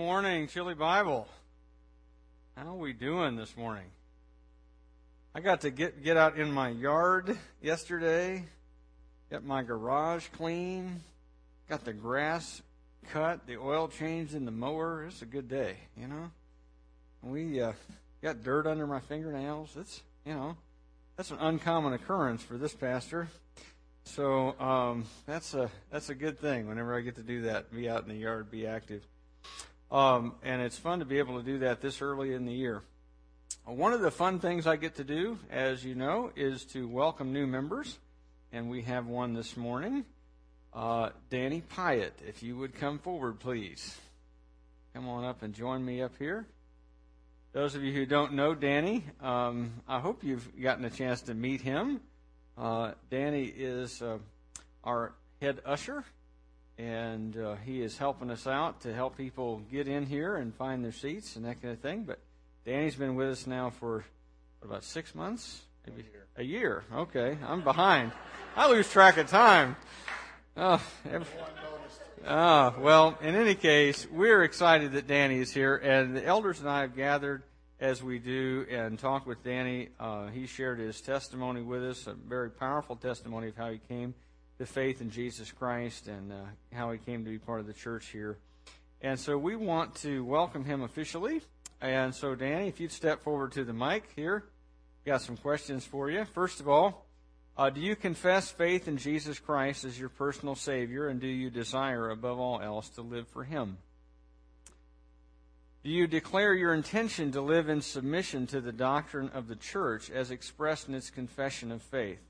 morning, Chili Bible. How are we doing this morning? I got to get get out in my yard yesterday, get my garage clean, got the grass cut, the oil changed in the mower. It's a good day, you know. We uh, got dirt under my fingernails. It's you know, that's an uncommon occurrence for this pastor. So um, that's a that's a good thing. Whenever I get to do that, be out in the yard, be active. Um, and it's fun to be able to do that this early in the year. One of the fun things I get to do, as you know, is to welcome new members. And we have one this morning. Uh, Danny Pyatt, if you would come forward, please. Come on up and join me up here. Those of you who don't know Danny, um, I hope you've gotten a chance to meet him. Uh, Danny is uh, our head usher and uh, he is helping us out to help people get in here and find their seats and that kind of thing. But Danny's been with us now for what, about six months, maybe a year. A year. Okay, I'm behind. I lose track of time. Oh, every, oh, well, in any case, we're excited that Danny is here, and the elders and I have gathered as we do and talk with Danny. Uh, he shared his testimony with us, a very powerful testimony of how he came the faith in Jesus Christ and uh, how he came to be part of the church here. And so we want to welcome him officially. And so, Danny, if you'd step forward to the mic here, got some questions for you. First of all, uh, do you confess faith in Jesus Christ as your personal Savior, and do you desire, above all else, to live for Him? Do you declare your intention to live in submission to the doctrine of the church as expressed in its confession of faith?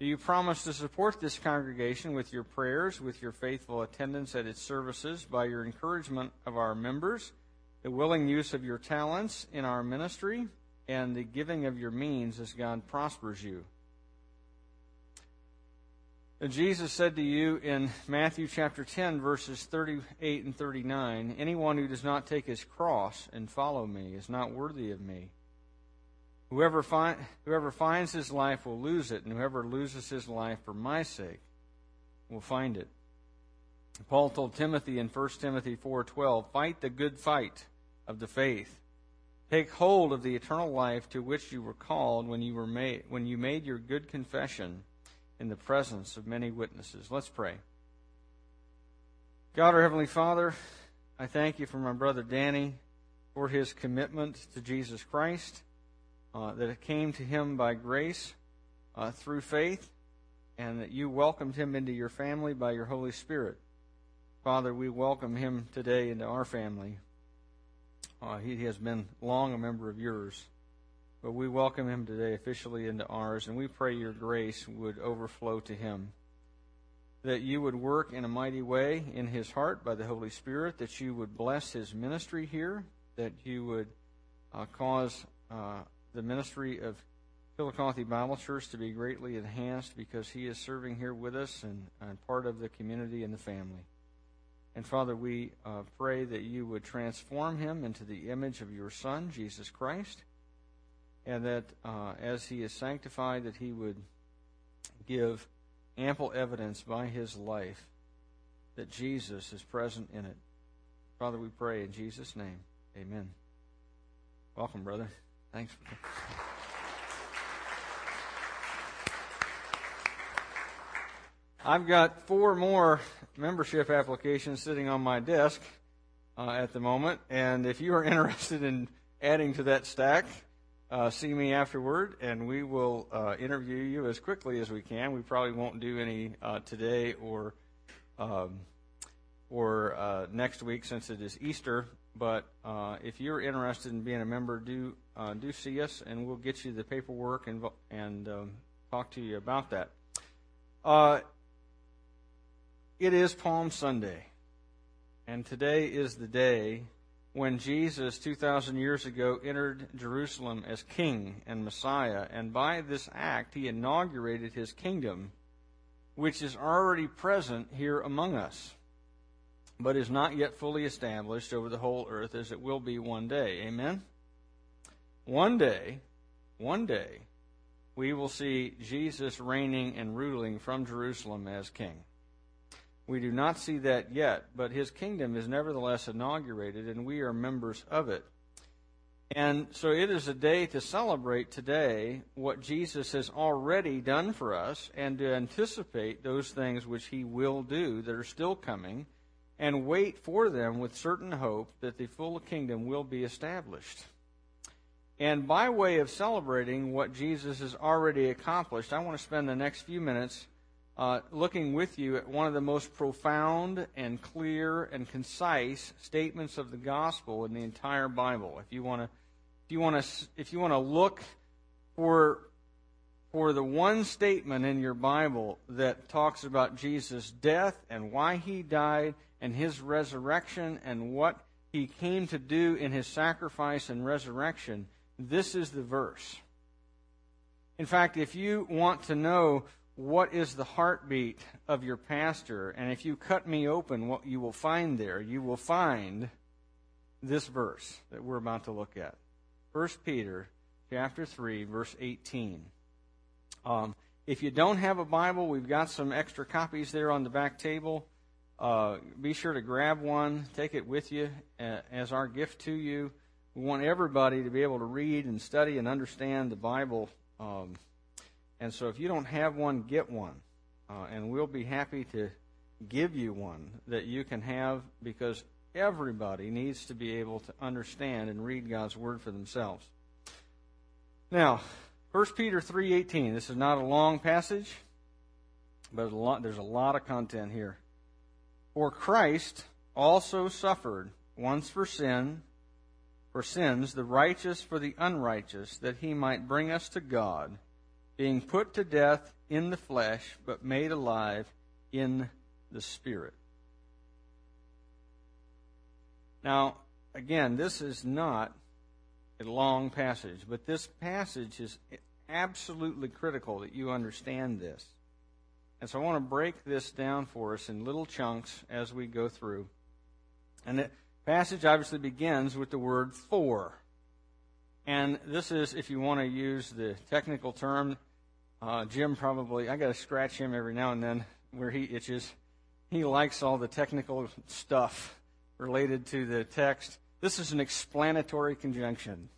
Do you promise to support this congregation with your prayers, with your faithful attendance at its services, by your encouragement of our members, the willing use of your talents in our ministry, and the giving of your means as God prospers you? Jesus said to you in Matthew chapter 10, verses 38 and 39 Anyone who does not take his cross and follow me is not worthy of me. Whoever, find, whoever finds his life will lose it, and whoever loses his life for my sake will find it. Paul told Timothy in 1 Timothy 4:12, "Fight the good fight of the faith. Take hold of the eternal life to which you were called when you were made when you made your good confession in the presence of many witnesses." Let's pray. God our heavenly Father, I thank you for my brother Danny for his commitment to Jesus Christ uh, that it came to him by grace uh, through faith, and that you welcomed him into your family by your Holy Spirit. Father, we welcome him today into our family. Uh, he has been long a member of yours, but we welcome him today officially into ours, and we pray your grace would overflow to him. That you would work in a mighty way in his heart by the Holy Spirit, that you would bless his ministry here, that you would uh, cause uh, the ministry of Chillicothe Bible Church to be greatly enhanced because he is serving here with us and, and part of the community and the family. And Father, we uh, pray that you would transform him into the image of your Son, Jesus Christ, and that uh, as he is sanctified, that he would give ample evidence by his life that Jesus is present in it. Father, we pray in Jesus' name. Amen. Welcome, brother. Thanks. I've got four more membership applications sitting on my desk uh, at the moment, and if you are interested in adding to that stack, uh, see me afterward, and we will uh, interview you as quickly as we can. We probably won't do any uh, today or um, or uh, next week since it is Easter. But uh, if you're interested in being a member, do uh, do see us, and we'll get you the paperwork and and um, talk to you about that. Uh, it is Palm Sunday, and today is the day when Jesus, 2,000 years ago, entered Jerusalem as King and Messiah, and by this act he inaugurated his kingdom, which is already present here among us but is not yet fully established over the whole earth as it will be one day. Amen? One day, one day, we will see Jesus reigning and ruling from Jerusalem as king. We do not see that yet, but his kingdom is nevertheless inaugurated, and we are members of it. And so it is a day to celebrate today what Jesus has already done for us and to anticipate those things which he will do that are still coming and wait for them with certain hope that the full kingdom will be established. And by way of celebrating what Jesus has already accomplished, I want to spend the next few minutes uh, looking with you at one of the most profound and clear and concise statements of the gospel in the entire Bible. If you want to, if you want to, if you want to look for for the one statement in your Bible that talks about Jesus' death and why he died and his resurrection and what he came to do in his sacrifice and resurrection, this is the verse. In fact, if you want to know what is the heartbeat of your pastor, and if you cut me open, what you will find there, you will find this verse that we're about to look at. 1 Peter chapter 3, verse 18. Um, if you don't have a Bible, we've got some extra copies there on the back table. Uh, be sure to grab one, take it with you as our gift to you. We want everybody to be able to read and study and understand the Bible. Um, and so if you don't have one, get one. Uh, and we'll be happy to give you one that you can have because everybody needs to be able to understand and read God's Word for themselves. Now, 1 Peter 3.18. This is not a long passage, but there's a lot of content here. For Christ also suffered once for sin, for sins, the righteous for the unrighteous, that he might bring us to God, being put to death in the flesh, but made alive in the Spirit. Now, again, this is not a long passage, but this passage is absolutely critical that you understand this. And so I want to break this down for us in little chunks as we go through. And the passage obviously begins with the word for. And this is, if you want to use the technical term, uh, Jim probably, I got to scratch him every now and then where he itches. He likes all the technical stuff related to the text. This is an explanatory conjunction,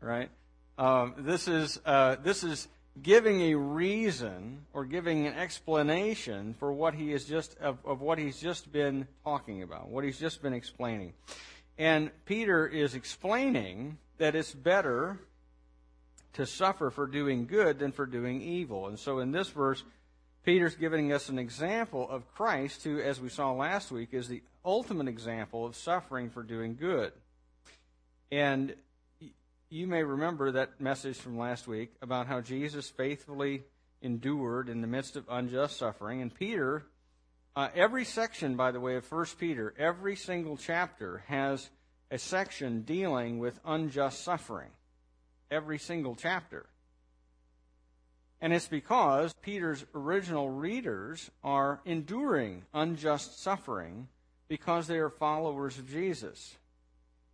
right? Um, this is uh, this is giving a reason or giving an explanation for what he is just of, of what he's just been talking about, what he's just been explaining. And Peter is explaining that it's better to suffer for doing good than for doing evil. And so in this verse, Peter's giving us an example of Christ, who, as we saw last week, is the ultimate example of suffering for doing good. And you may remember that message from last week about how Jesus faithfully endured in the midst of unjust suffering. And Peter, uh, every section, by the way, of First Peter, every single chapter has a section dealing with unjust suffering. Every single chapter. And it's because Peter's original readers are enduring unjust suffering because they are followers of Jesus.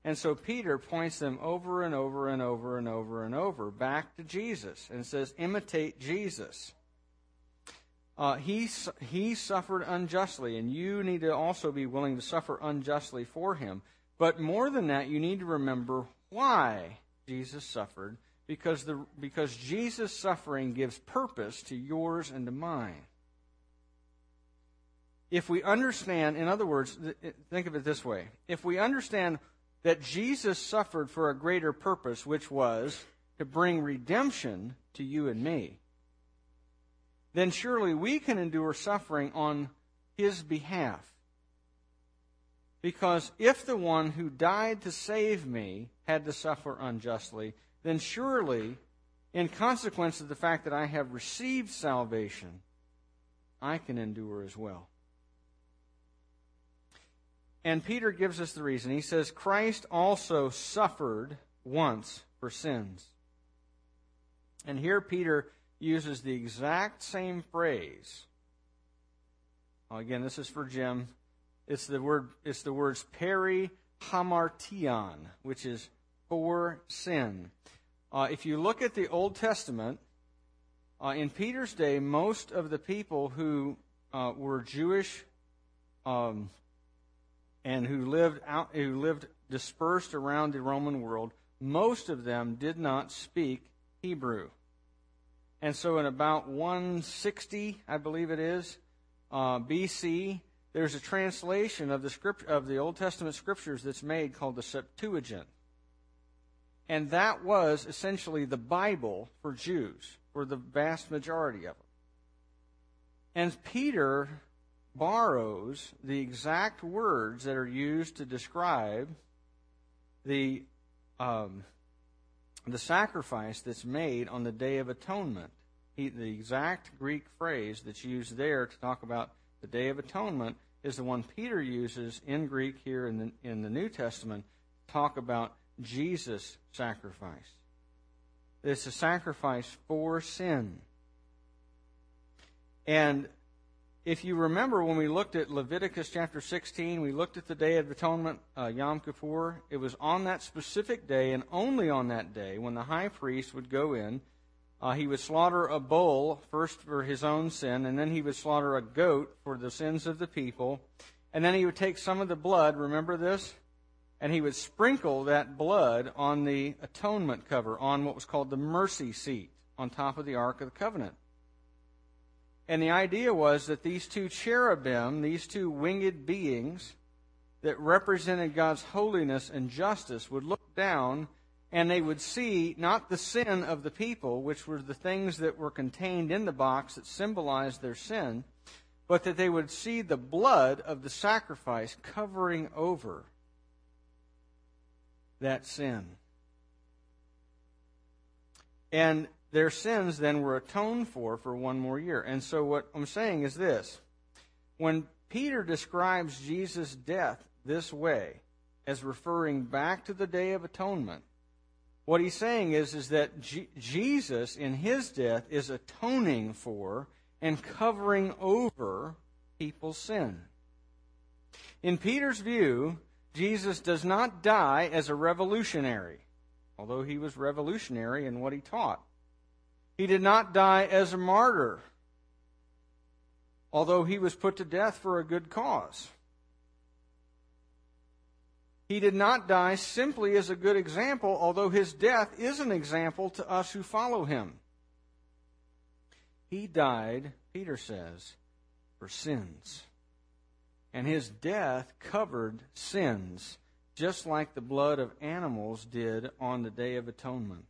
And so Peter points them over and over and over and over and over back to Jesus and says, imitate Jesus. Uh, he, he suffered unjustly, and you need to also be willing to suffer unjustly for him. But more than that, you need to remember why Jesus suffered, because, the, because Jesus' suffering gives purpose to yours and to mine. If we understand, in other words, think of it this way if we understand that Jesus suffered for a greater purpose, which was to bring redemption to you and me, then surely we can endure suffering on his behalf. Because if the one who died to save me had to suffer unjustly, then surely, in consequence of the fact that I have received salvation, I can endure as well. And Peter gives us the reason. He says, Christ also suffered once for sins. And here Peter uses the exact same phrase. again, this is for Jim. It's the word. It's the words peri hamartion, which is for sin. Uh, if you look at the Old Testament, uh, in Peter's day, most of the people who uh, were Jewish um, and who lived out, who lived dispersed around the Roman world, most of them did not speak Hebrew. And so, in about 160, I believe it is, uh, BC, there's a translation of the script of the Old Testament scriptures that's made called the Septuagint. And that was essentially the Bible for Jews, for the vast majority of them. And Peter borrows the exact words that are used to describe the um, the sacrifice that's made on the Day of Atonement. He, the exact Greek phrase that's used there to talk about the Day of Atonement is the one Peter uses in Greek here in the, in the New Testament to talk about Jesus' sacrifice. It's a sacrifice for sin. And if you remember when we looked at Leviticus chapter 16, we looked at the Day of Atonement, uh, Yom Kippur. It was on that specific day and only on that day when the high priest would go in. Uh, he would slaughter a bull first for his own sin, and then he would slaughter a goat for the sins of the people. And then he would take some of the blood, remember this? And he would sprinkle that blood on the atonement cover, on what was called the mercy seat, on top of the Ark of the Covenant. And the idea was that these two cherubim, these two winged beings that represented God's holiness and justice, would look down and they would see not the sin of the people, which were the things that were contained in the box that symbolized their sin, but that they would see the blood of the sacrifice covering over that sin. And their sins then were atoned for for one more year. And so what I'm saying is this. When Peter describes Jesus' death this way, as referring back to the Day of Atonement, what he's saying is, is that G- Jesus, in his death, is atoning for and covering over people's sin. In Peter's view, Jesus does not die as a revolutionary, although he was revolutionary in what he taught. He did not die as a martyr, although he was put to death for a good cause. He did not die simply as a good example, although his death is an example to us who follow him. He died, Peter says, for sins. And his death covered sins, just like the blood of animals did on the Day of Atonement.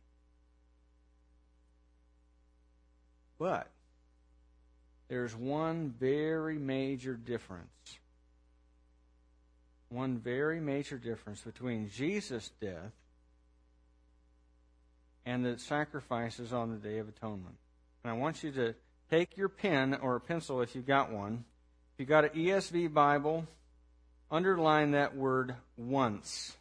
But there's one very major difference. One very major difference between Jesus' death and the sacrifices on the Day of Atonement. And I want you to take your pen or a pencil if you've got one. If you've got an ESV Bible, underline that word once.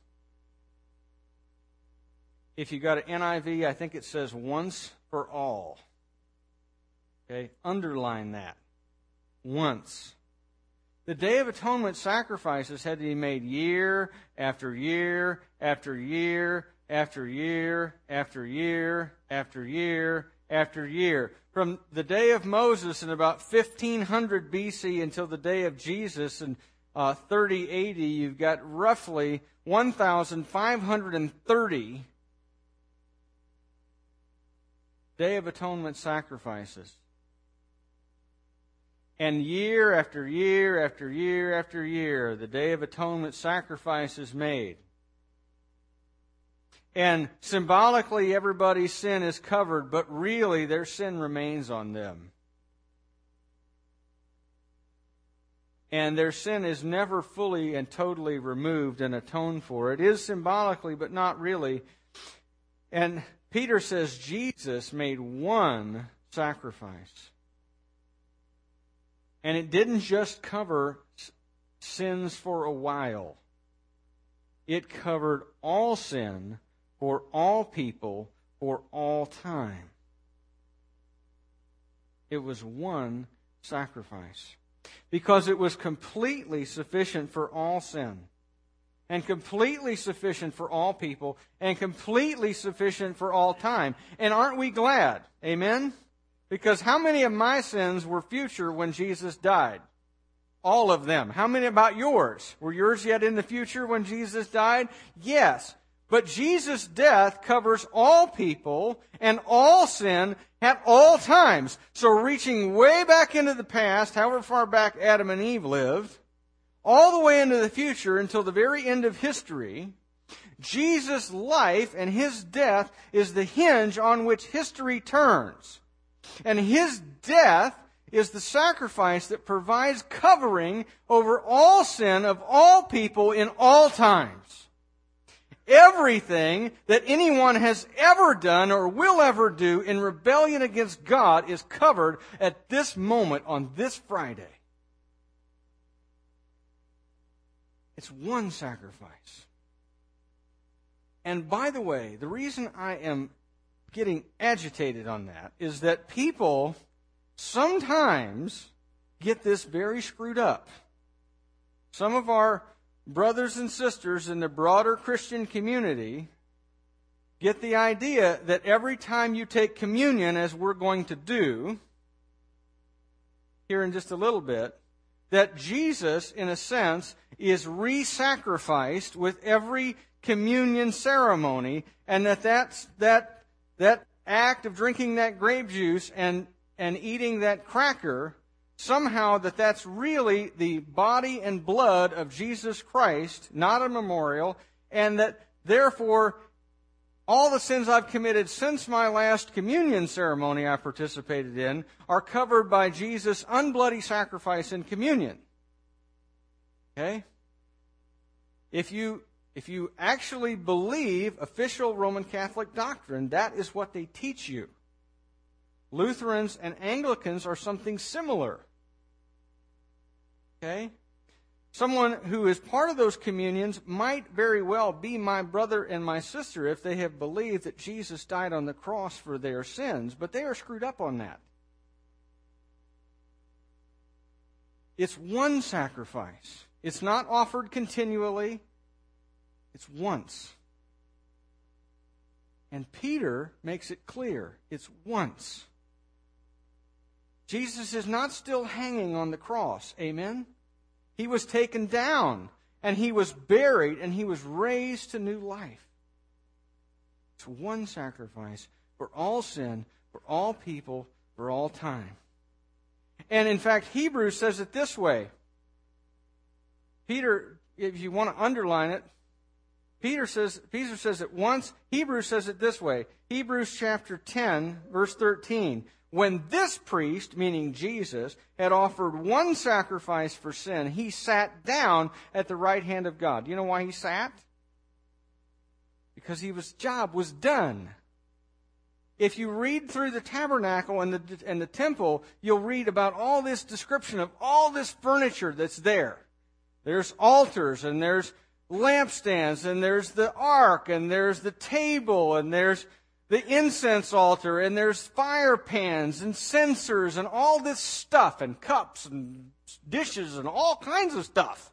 If you've got an NIV, I think it says once for all. Okay, underline that. Once. The Day of Atonement sacrifices had to be made year after year after year after year after year after year after year. From the day of Moses in about 1500 BC until the day of Jesus in uh, 30 AD, you've got roughly 1,530 Day of Atonement sacrifices. And year after year after year after year, the Day of Atonement sacrifice is made. And symbolically, everybody's sin is covered, but really, their sin remains on them. And their sin is never fully and totally removed and atoned for. It is symbolically, but not really. And Peter says Jesus made one sacrifice. And it didn't just cover sins for a while, it covered all sin for all people for all time. It was one sacrifice because it was completely sufficient for all sin and completely sufficient for all people and completely sufficient for all time. And aren't we glad? Amen? Because how many of my sins were future when Jesus died? All of them. How many about yours? Were yours yet in the future when Jesus died? Yes. But Jesus' death covers all people and all sin at all times. So reaching way back into the past, however far back Adam and Eve lived, all the way into the future until the very end of history, Jesus' life and his death is the hinge on which history turns. And his death is the sacrifice that provides covering over all sin of all people in all times. Everything that anyone has ever done or will ever do in rebellion against God is covered at this moment on this Friday. It's one sacrifice. And by the way, the reason I am getting agitated on that is that people sometimes get this very screwed up. Some of our brothers and sisters in the broader Christian community get the idea that every time you take communion, as we're going to do here in just a little bit, that Jesus, in a sense, is re sacrificed with every communion ceremony, and that that's, that, that act of drinking that grape juice and, and eating that cracker somehow that that's really the body and blood of Jesus Christ, not a memorial, and that therefore all the sins I've committed since my last communion ceremony I participated in are covered by Jesus' unbloody sacrifice in communion. Okay? If you if you actually believe official Roman Catholic doctrine, that is what they teach you. Lutherans and Anglicans are something similar. Okay? Someone who is part of those communions might very well be my brother and my sister if they have believed that Jesus died on the cross for their sins, but they are screwed up on that. It's one sacrifice. It's not offered continually. It's once. And Peter makes it clear it's once. Jesus is not still hanging on the cross. Amen? He was taken down, and he was buried, and he was raised to new life. It's one sacrifice for all sin, for all people, for all time. And in fact, Hebrews says it this way. Peter, if you want to underline it, Peter says, Peter says it once. Hebrews says it this way. Hebrews chapter 10, verse 13 when this priest, meaning Jesus, had offered one sacrifice for sin, he sat down at the right hand of God. Do you know why he sat? Because his job was done. If you read through the tabernacle and the, and the temple, you'll read about all this description of all this furniture that's there. There's altars and there's lampstands and there's the ark and there's the table and there's the incense altar and there's fire pans and censers and all this stuff and cups and dishes and all kinds of stuff.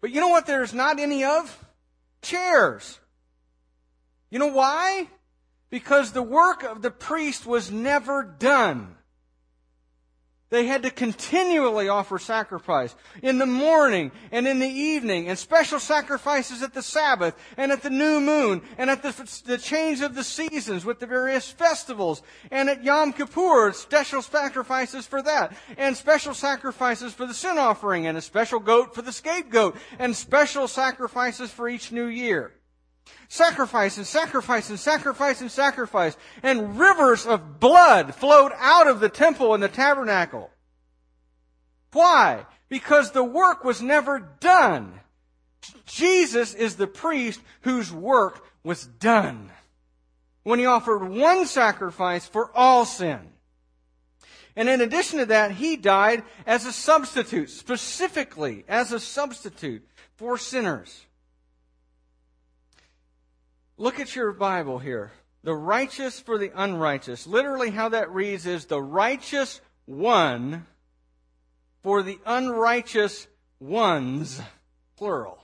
But you know what there's not any of? Chairs. You know why? Because the work of the priest was never done. They had to continually offer sacrifice in the morning and in the evening, and special sacrifices at the Sabbath and at the new moon and at the, the change of the seasons with the various festivals, and at Yom Kippur, special sacrifices for that, and special sacrifices for the sin offering, and a special goat for the scapegoat, and special sacrifices for each new year. Sacrifice and sacrifice and sacrifice and sacrifice. And rivers of blood flowed out of the temple and the tabernacle. Why? Because the work was never done. Jesus is the priest whose work was done. When he offered one sacrifice for all sin. And in addition to that, he died as a substitute, specifically as a substitute for sinners. Look at your Bible here. The righteous for the unrighteous. Literally, how that reads is the righteous one for the unrighteous ones, plural.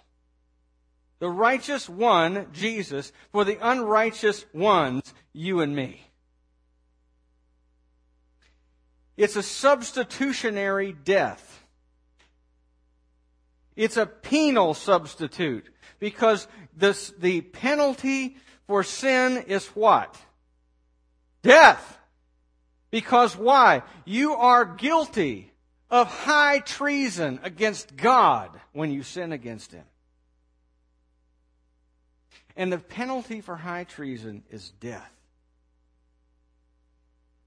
The righteous one, Jesus, for the unrighteous ones, you and me. It's a substitutionary death. It's a penal substitute because this, the penalty for sin is what? Death. Because why? You are guilty of high treason against God when you sin against Him. And the penalty for high treason is death.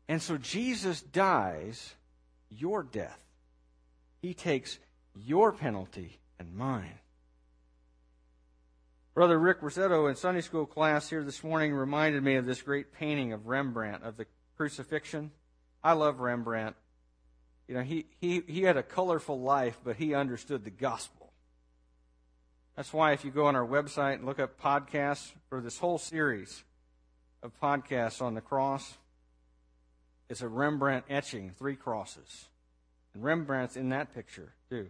And so Jesus dies your death. He takes your penalty and mine. Brother Rick Rossetto in Sunday school class here this morning reminded me of this great painting of Rembrandt of the crucifixion. I love Rembrandt. You know, he, he, he had a colorful life, but he understood the gospel. That's why if you go on our website and look up podcasts for this whole series of podcasts on the cross, it's a Rembrandt etching, three crosses. And Rembrandt's in that picture, too.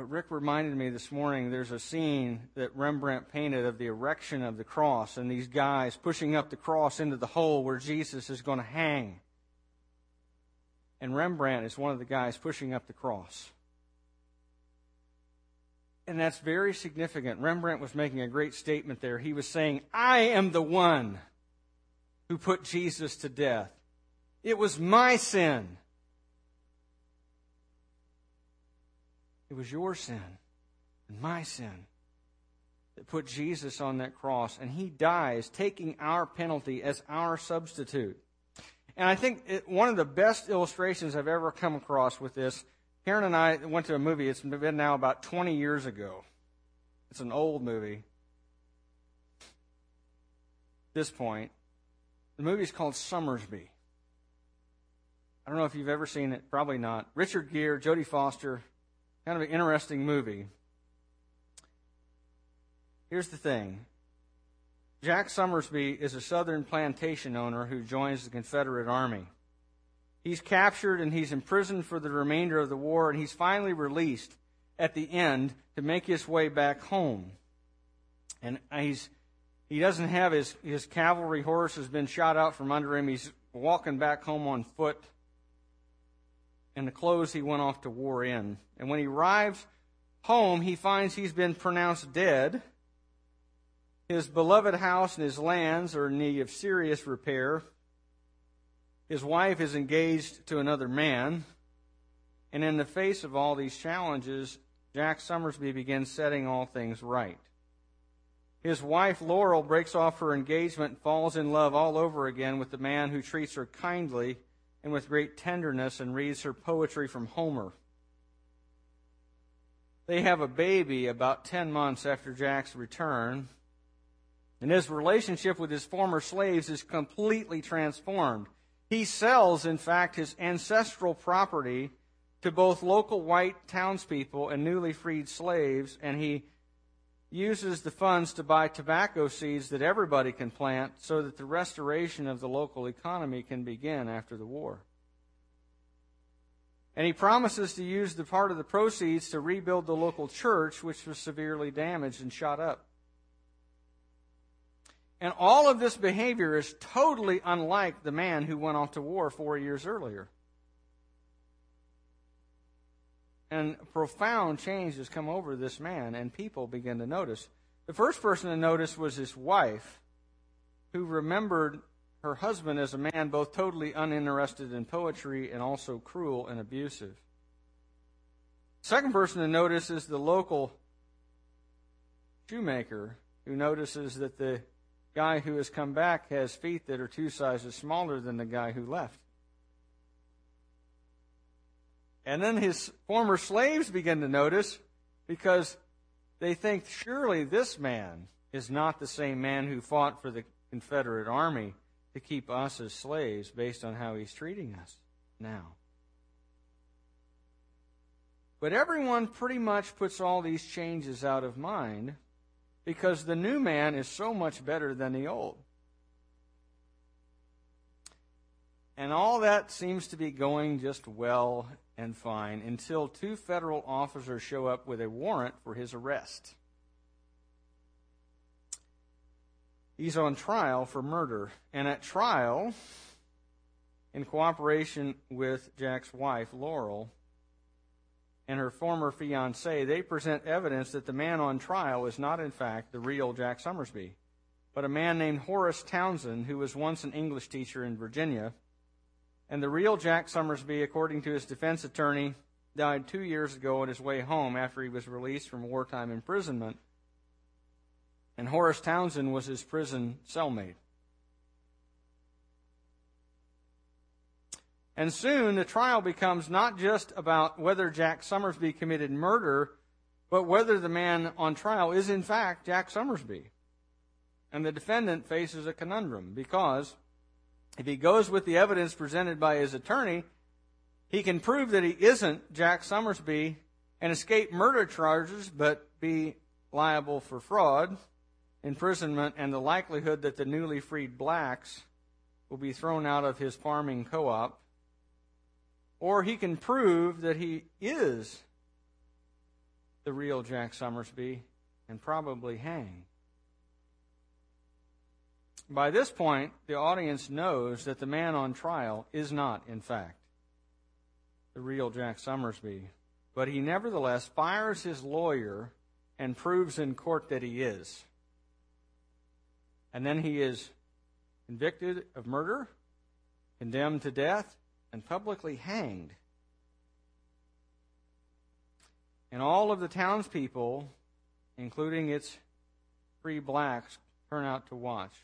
But Rick reminded me this morning there's a scene that Rembrandt painted of the erection of the cross and these guys pushing up the cross into the hole where Jesus is going to hang. And Rembrandt is one of the guys pushing up the cross. And that's very significant. Rembrandt was making a great statement there. He was saying, I am the one who put Jesus to death. It was my sin. It was your sin and my sin that put Jesus on that cross, and he dies, taking our penalty as our substitute. And I think it, one of the best illustrations I've ever come across with this, Karen and I went to a movie, it's been now about 20 years ago. It's an old movie. At this point, the movie's called Sommersby. I don't know if you've ever seen it, probably not. Richard Gere, Jodie Foster, Kind of an interesting movie. Here's the thing Jack Sommersby is a southern plantation owner who joins the Confederate Army. He's captured and he's imprisoned for the remainder of the war, and he's finally released at the end to make his way back home. And he's he doesn't have his, his cavalry horse has been shot out from under him. He's walking back home on foot and the clothes he went off to war in. And when he arrives home, he finds he's been pronounced dead. His beloved house and his lands are in need of serious repair. His wife is engaged to another man. And in the face of all these challenges, Jack Sommersby begins setting all things right. His wife, Laurel, breaks off her engagement and falls in love all over again with the man who treats her kindly and with great tenderness and reads her poetry from Homer. They have a baby about 10 months after Jack's return, and his relationship with his former slaves is completely transformed. He sells, in fact, his ancestral property to both local white townspeople and newly freed slaves, and he uses the funds to buy tobacco seeds that everybody can plant so that the restoration of the local economy can begin after the war. And he promises to use the part of the proceeds to rebuild the local church, which was severely damaged and shot up. And all of this behavior is totally unlike the man who went off to war four years earlier. And profound change has come over this man, and people begin to notice. The first person to notice was his wife, who remembered her husband as a man both totally uninterested in poetry and also cruel and abusive. Second person to notice is the local shoemaker, who notices that the guy who has come back has feet that are two sizes smaller than the guy who left. And then his former slaves begin to notice because they think surely this man is not the same man who fought for the Confederate Army to keep us as slaves based on how he's treating us now. But everyone pretty much puts all these changes out of mind because the new man is so much better than the old. And all that seems to be going just well and fine until two federal officers show up with a warrant for his arrest. He's on trial for murder. And at trial, in cooperation with Jack's wife, Laurel, and her former fiance, they present evidence that the man on trial is not, in fact, the real Jack Sommersby, but a man named Horace Townsend, who was once an English teacher in Virginia. And the real Jack Sommersby, according to his defense attorney, died two years ago on his way home after he was released from wartime imprisonment. And Horace Townsend was his prison cellmate. And soon the trial becomes not just about whether Jack Sommersby committed murder, but whether the man on trial is in fact Jack Sommersby. And the defendant faces a conundrum because if he goes with the evidence presented by his attorney, he can prove that he isn't Jack Sommersby and escape murder charges, but be liable for fraud, imprisonment, and the likelihood that the newly freed blacks will be thrown out of his farming co op or he can prove that he is the real Jack Sommersby and probably hang. By this point, the audience knows that the man on trial is not, in fact, the real Jack Sommersby, but he nevertheless fires his lawyer and proves in court that he is. And then he is convicted of murder, condemned to death, and publicly hanged. And all of the townspeople, including its free blacks, turn out to watch.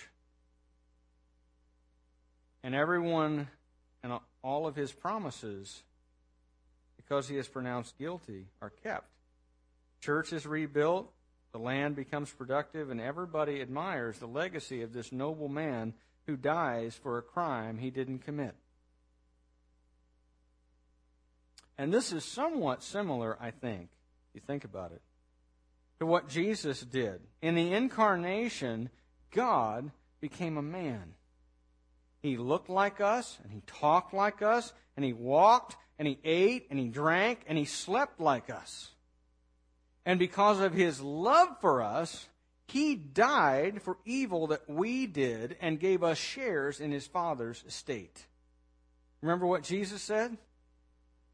And everyone and all of his promises, because he is pronounced guilty, are kept. Church is rebuilt, the land becomes productive, and everybody admires the legacy of this noble man who dies for a crime he didn't commit. And this is somewhat similar, I think, if you think about it, to what Jesus did. In the incarnation, God became a man. He looked like us, and he talked like us, and he walked, and he ate, and he drank, and he slept like us. And because of his love for us, he died for evil that we did and gave us shares in his Father's estate. Remember what Jesus said?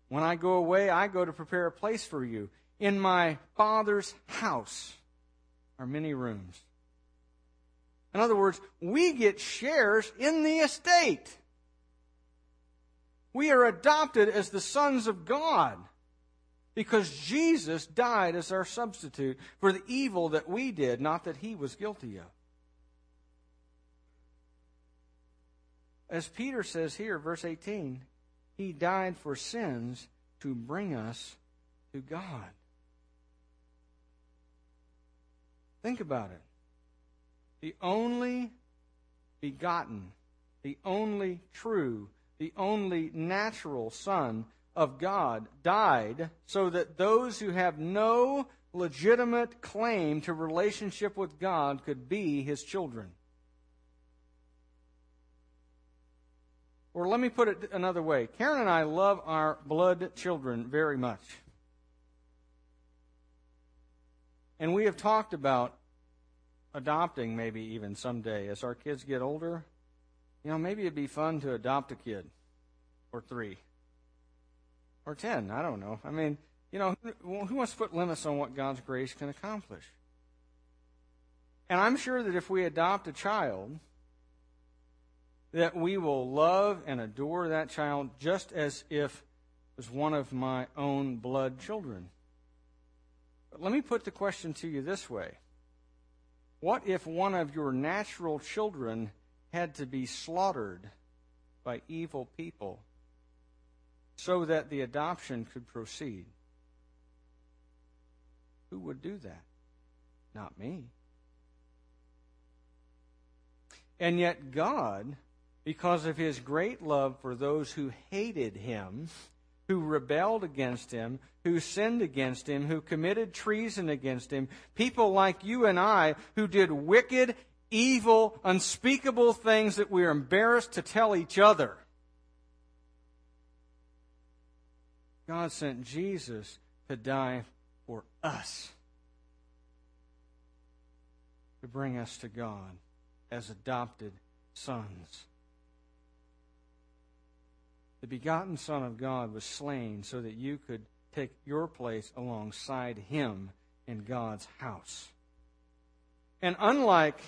When I go away, I go to prepare a place for you. In my Father's house are many rooms. In other words, we get shares in the estate. We are adopted as the sons of God because Jesus died as our substitute for the evil that we did, not that he was guilty of. As Peter says here, verse 18, he died for sins to bring us to God. Think about it. The only begotten, the only true, the only natural Son of God died so that those who have no legitimate claim to relationship with God could be his children. Or let me put it another way Karen and I love our blood children very much. And we have talked about adopting maybe even someday as our kids get older. You know, maybe it'd be fun to adopt a kid or three or ten. I don't know. I mean, you know, who wants to put limits on what God's grace can accomplish? And I'm sure that if we adopt a child, that we will love and adore that child just as if it was one of my own blood children. But let me put the question to you this way What if one of your natural children had to be slaughtered by evil people so that the adoption could proceed? Who would do that? Not me. And yet, God because of his great love for those who hated him, who rebelled against him, who sinned against him, who committed treason against him, people like you and I who did wicked, evil, unspeakable things that we're embarrassed to tell each other. God sent Jesus to die for us, to bring us to God as adopted sons. The begotten Son of God was slain so that you could take your place alongside him in God's house. And unlike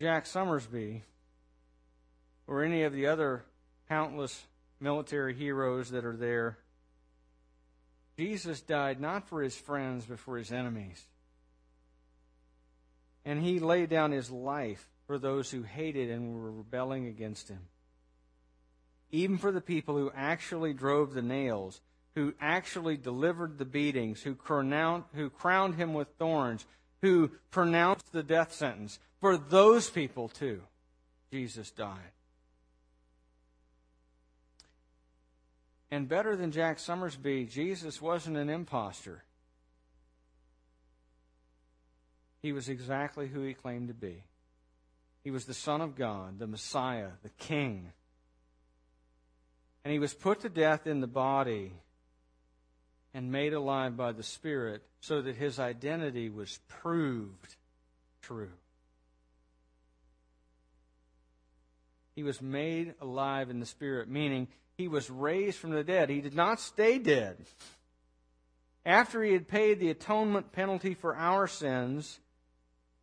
Jack Sommersby or any of the other countless military heroes that are there, Jesus died not for his friends, but for his enemies. And he laid down his life for those who hated and were rebelling against him. Even for the people who actually drove the nails, who actually delivered the beatings, who crowned, who crowned him with thorns, who pronounced the death sentence. For those people, too, Jesus died. And better than Jack Sommersby, Jesus wasn't an impostor. He was exactly who he claimed to be. He was the Son of God, the Messiah, the King. And he was put to death in the body and made alive by the Spirit so that his identity was proved true. He was made alive in the Spirit, meaning he was raised from the dead. He did not stay dead. After he had paid the atonement penalty for our sins,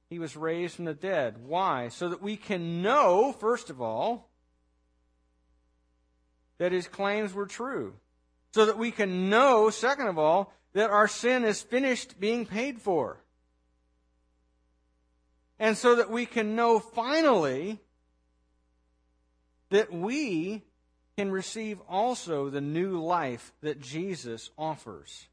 he was raised from the dead. Why? So that we can know, first of all, that his claims were true. So that we can know, second of all, that our sin is finished being paid for. And so that we can know finally that we can receive also the new life that Jesus offers.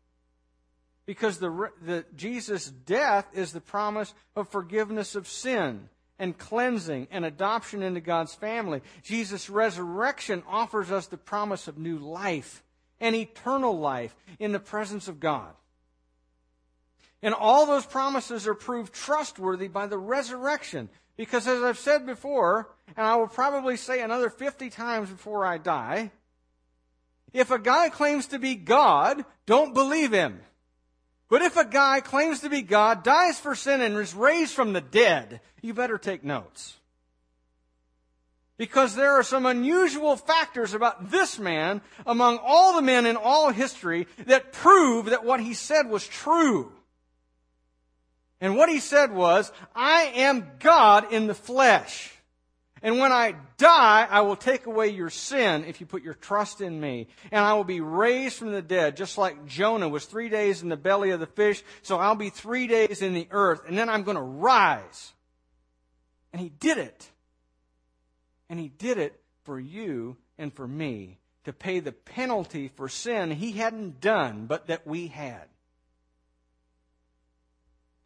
Because the, the Jesus' death is the promise of forgiveness of sin and cleansing and adoption into God's family. Jesus' resurrection offers us the promise of new life and eternal life in the presence of God. And all those promises are proved trustworthy by the resurrection. Because as I've said before, and I will probably say another 50 times before I die, if a guy claims to be God, don't believe him. But if a guy claims to be God, dies for sin, and is raised from the dead, you better take notes. Because there are some unusual factors about this man among all the men in all history that prove that what he said was true. And what he said was, I am God in the flesh. And when I die, I will take away your sin if you put your trust in me. And I will be raised from the dead, just like Jonah was three days in the belly of the fish. So I'll be three days in the earth, and then I'm going to rise. And he did it. And he did it for you and for me to pay the penalty for sin he hadn't done, but that we had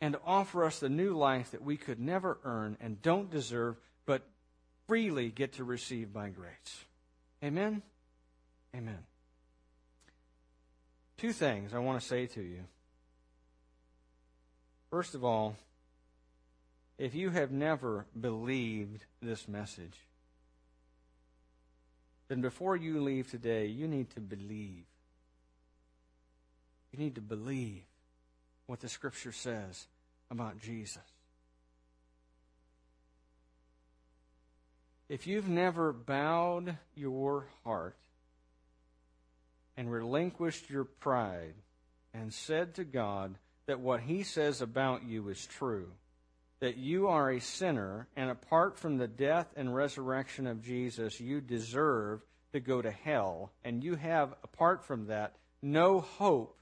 and to offer us the new life that we could never earn and don't deserve, freely get to receive by grace. Amen? Amen. Two things I want to say to you. First of all, if you have never believed this message, then before you leave today, you need to believe. You need to believe what the Scripture says about Jesus. If you've never bowed your heart and relinquished your pride and said to God that what He says about you is true, that you are a sinner, and apart from the death and resurrection of Jesus, you deserve to go to hell, and you have, apart from that, no hope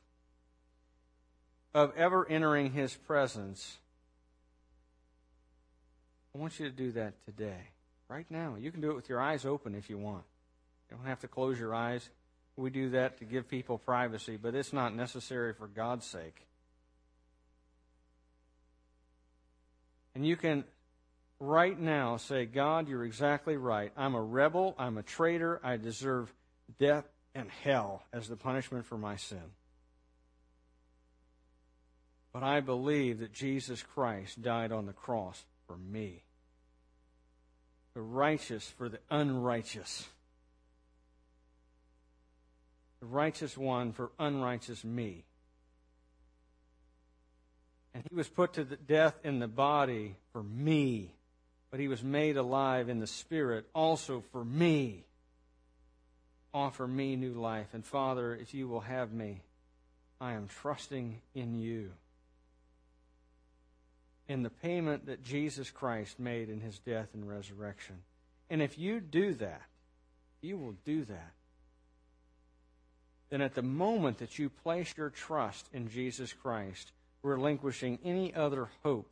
of ever entering his presence, I want you to do that today, right now. You can do it with your eyes open if you want. You don't have to close your eyes. We do that to give people privacy, but it's not necessary for God's sake. And you can right now say, God, you're exactly right. I'm a rebel. I'm a traitor. I deserve death and hell as the punishment for my sin. But I believe that Jesus Christ died on the cross for me. The righteous for the unrighteous. The righteous one for unrighteous me. And he was put to death in the body for me, but he was made alive in the spirit also for me. offer me new life. And Father, if you will have me, I am trusting in you. In the payment that Jesus Christ made in his death and resurrection. And if you do that, you will do that. Then at the moment that you place your trust in Jesus Christ, relinquishing any other hope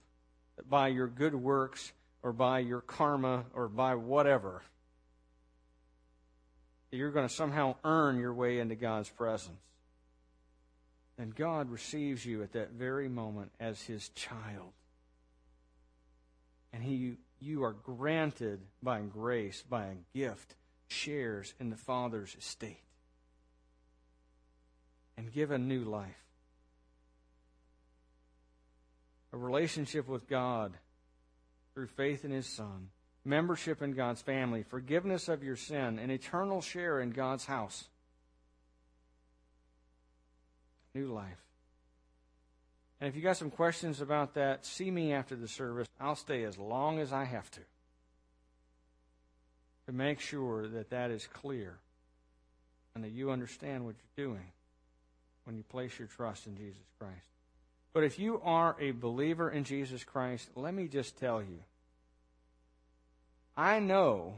that by your good works or by your karma or by whatever, you're going to somehow earn your way into God's presence. And God receives you at that very moment as his child. And he, you are granted by grace, by a gift, shares in the Father's estate. And given new life. A relationship with God through faith in his Son membership in God's family, forgiveness of your sin, an eternal share in God's house. New life. And if you got some questions about that, see me after the service. I'll stay as long as I have to to make sure that that is clear and that you understand what you're doing when you place your trust in Jesus Christ. But if you are a believer in Jesus Christ, let me just tell you I know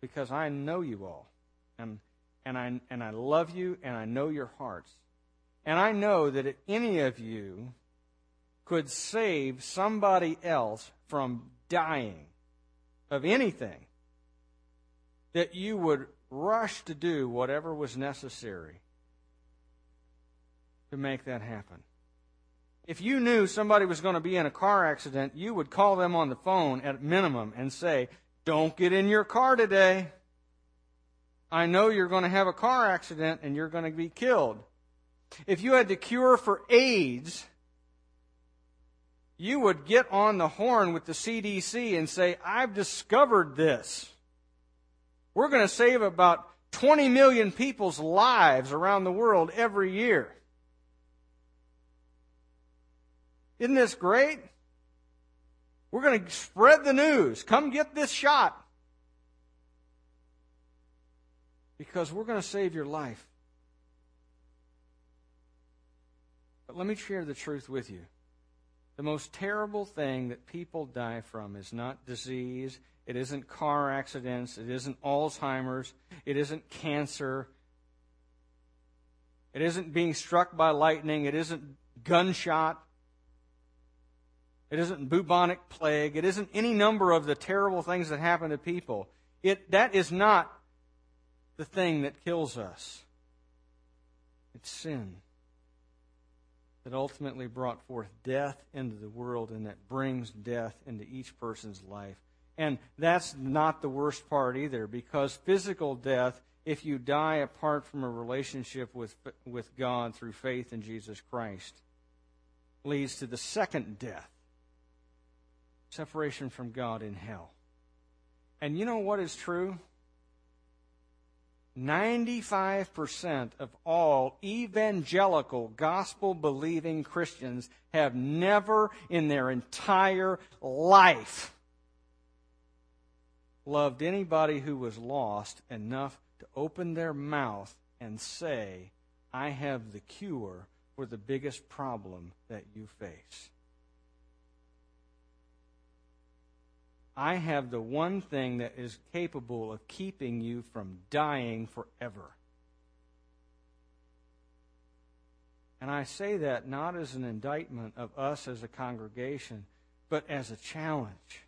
because I know you all. And, and, I, and I love you and I know your hearts. And I know that if any of you could save somebody else from dying of anything, that you would rush to do whatever was necessary to make that happen. If you knew somebody was going to be in a car accident, you would call them on the phone at minimum and say, don't get in your car today. I know you're going to have a car accident and you're going to be killed. If you had the cure for AIDS, you would get on the horn with the CDC and say, I've discovered this. We're going to save about 20 million people's lives around the world every year. Isn't this great? We're going to spread the news. Come get this shot. Because we're going to save your life. But let me share the truth with you. The most terrible thing that people die from is not disease, it isn't car accidents, it isn't Alzheimer's, it isn't cancer, it isn't being struck by lightning, it isn't gunshot. It isn't bubonic plague. It isn't any number of the terrible things that happen to people. It, that is not the thing that kills us. It's sin that ultimately brought forth death into the world and that brings death into each person's life. And that's not the worst part either, because physical death, if you die apart from a relationship with, with God through faith in Jesus Christ, leads to the second death separation from God in hell. And you know what is true? 95% of all evangelical gospel believing Christians have never in their entire life loved anybody who was lost enough to open their mouth and say, I have the cure for the biggest problem that you face. I have the one thing that is capable of keeping you from dying forever. And I say that not as an indictment of us as a congregation, but as a challenge.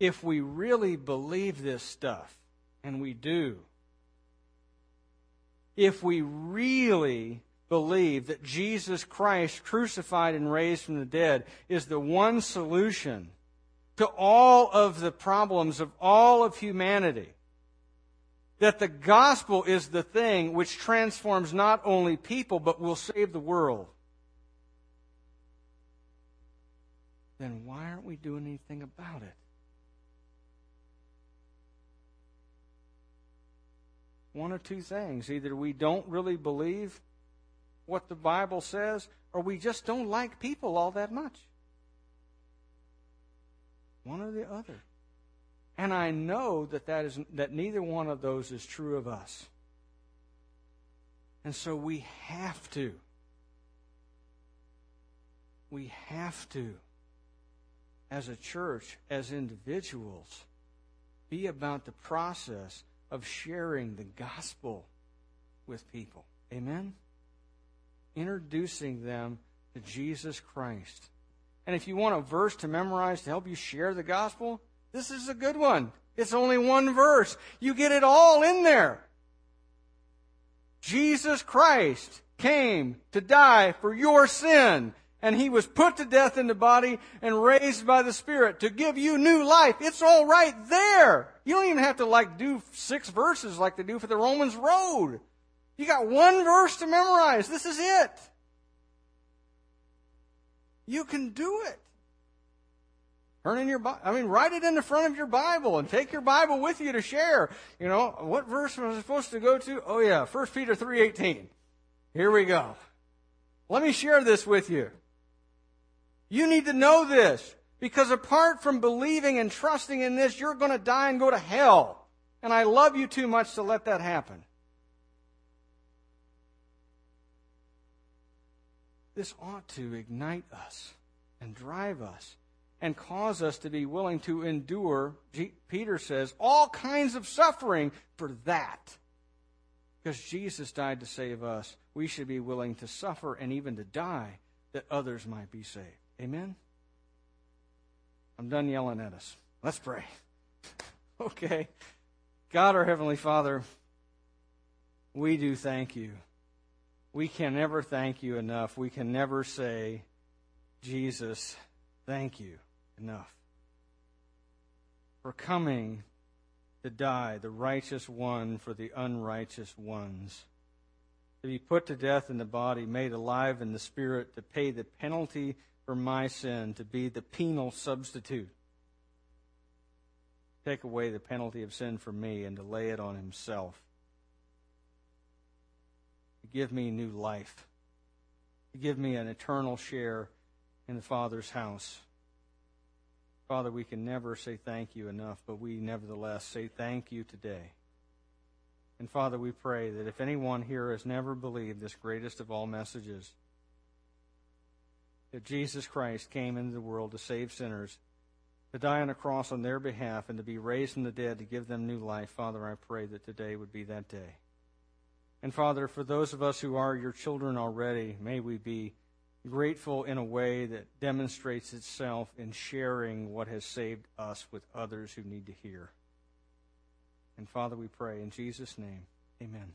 If we really believe this stuff, and we do, if we really believe that Jesus Christ, crucified and raised from the dead, is the one solution to all of the problems of all of humanity. That the gospel is the thing which transforms not only people, but will save the world. Then why aren't we doing anything about it? One or two things. Either we don't really believe what the Bible says, or we just don't like people all that much. One or the other. And I know that, that, is, that neither one of those is true of us. And so we have to. We have to, as a church, as individuals, be about the process of sharing the gospel with people. Amen? Introducing them to Jesus Christ. And if you want a verse to memorize to help you share the gospel, this is a good one. It's only one verse. You get it all in there. Jesus Christ came to die for your sin, and he was put to death in the body and raised by the Spirit to give you new life. It's all right there. You don't even have to like do six verses like they do for the Romans Road. You got one verse to memorize. This is it. You can do it. Turn in your I mean, write it in the front of your Bible and take your Bible with you to share. You know, what verse was I supposed to go to? Oh yeah, 1 Peter 3.18. Here we go. Let me share this with you. You need to know this because apart from believing and trusting in this, you're going to die and go to hell. And I love you too much to let that happen. This ought to ignite us and drive us and cause us to be willing to endure, Peter says, all kinds of suffering for that. Because Jesus died to save us, we should be willing to suffer and even to die that others might be saved. Amen? I'm done yelling at us. Let's pray. okay. God, our Heavenly Father, we do thank you. We can never thank you enough. We can never say, Jesus, thank you enough for coming to die, the righteous one for the unrighteous ones, to be put to death in the body, made alive in the spirit, to pay the penalty for my sin, to be the penal substitute, take away the penalty of sin for me, and to lay it on himself, give me new life, to give me an eternal share in the Father's house. Father, we can never say thank you enough, but we nevertheless say thank you today. And Father, we pray that if anyone here has never believed this greatest of all messages, that Jesus Christ came into the world to save sinners, to die on a cross on their behalf, and to be raised from the dead to give them new life, Father, I pray that today would be that day. And Father, for those of us who are your children already, may we be grateful in a way that demonstrates itself in sharing what has saved us with others who need to hear. And Father, we pray in Jesus' name, amen.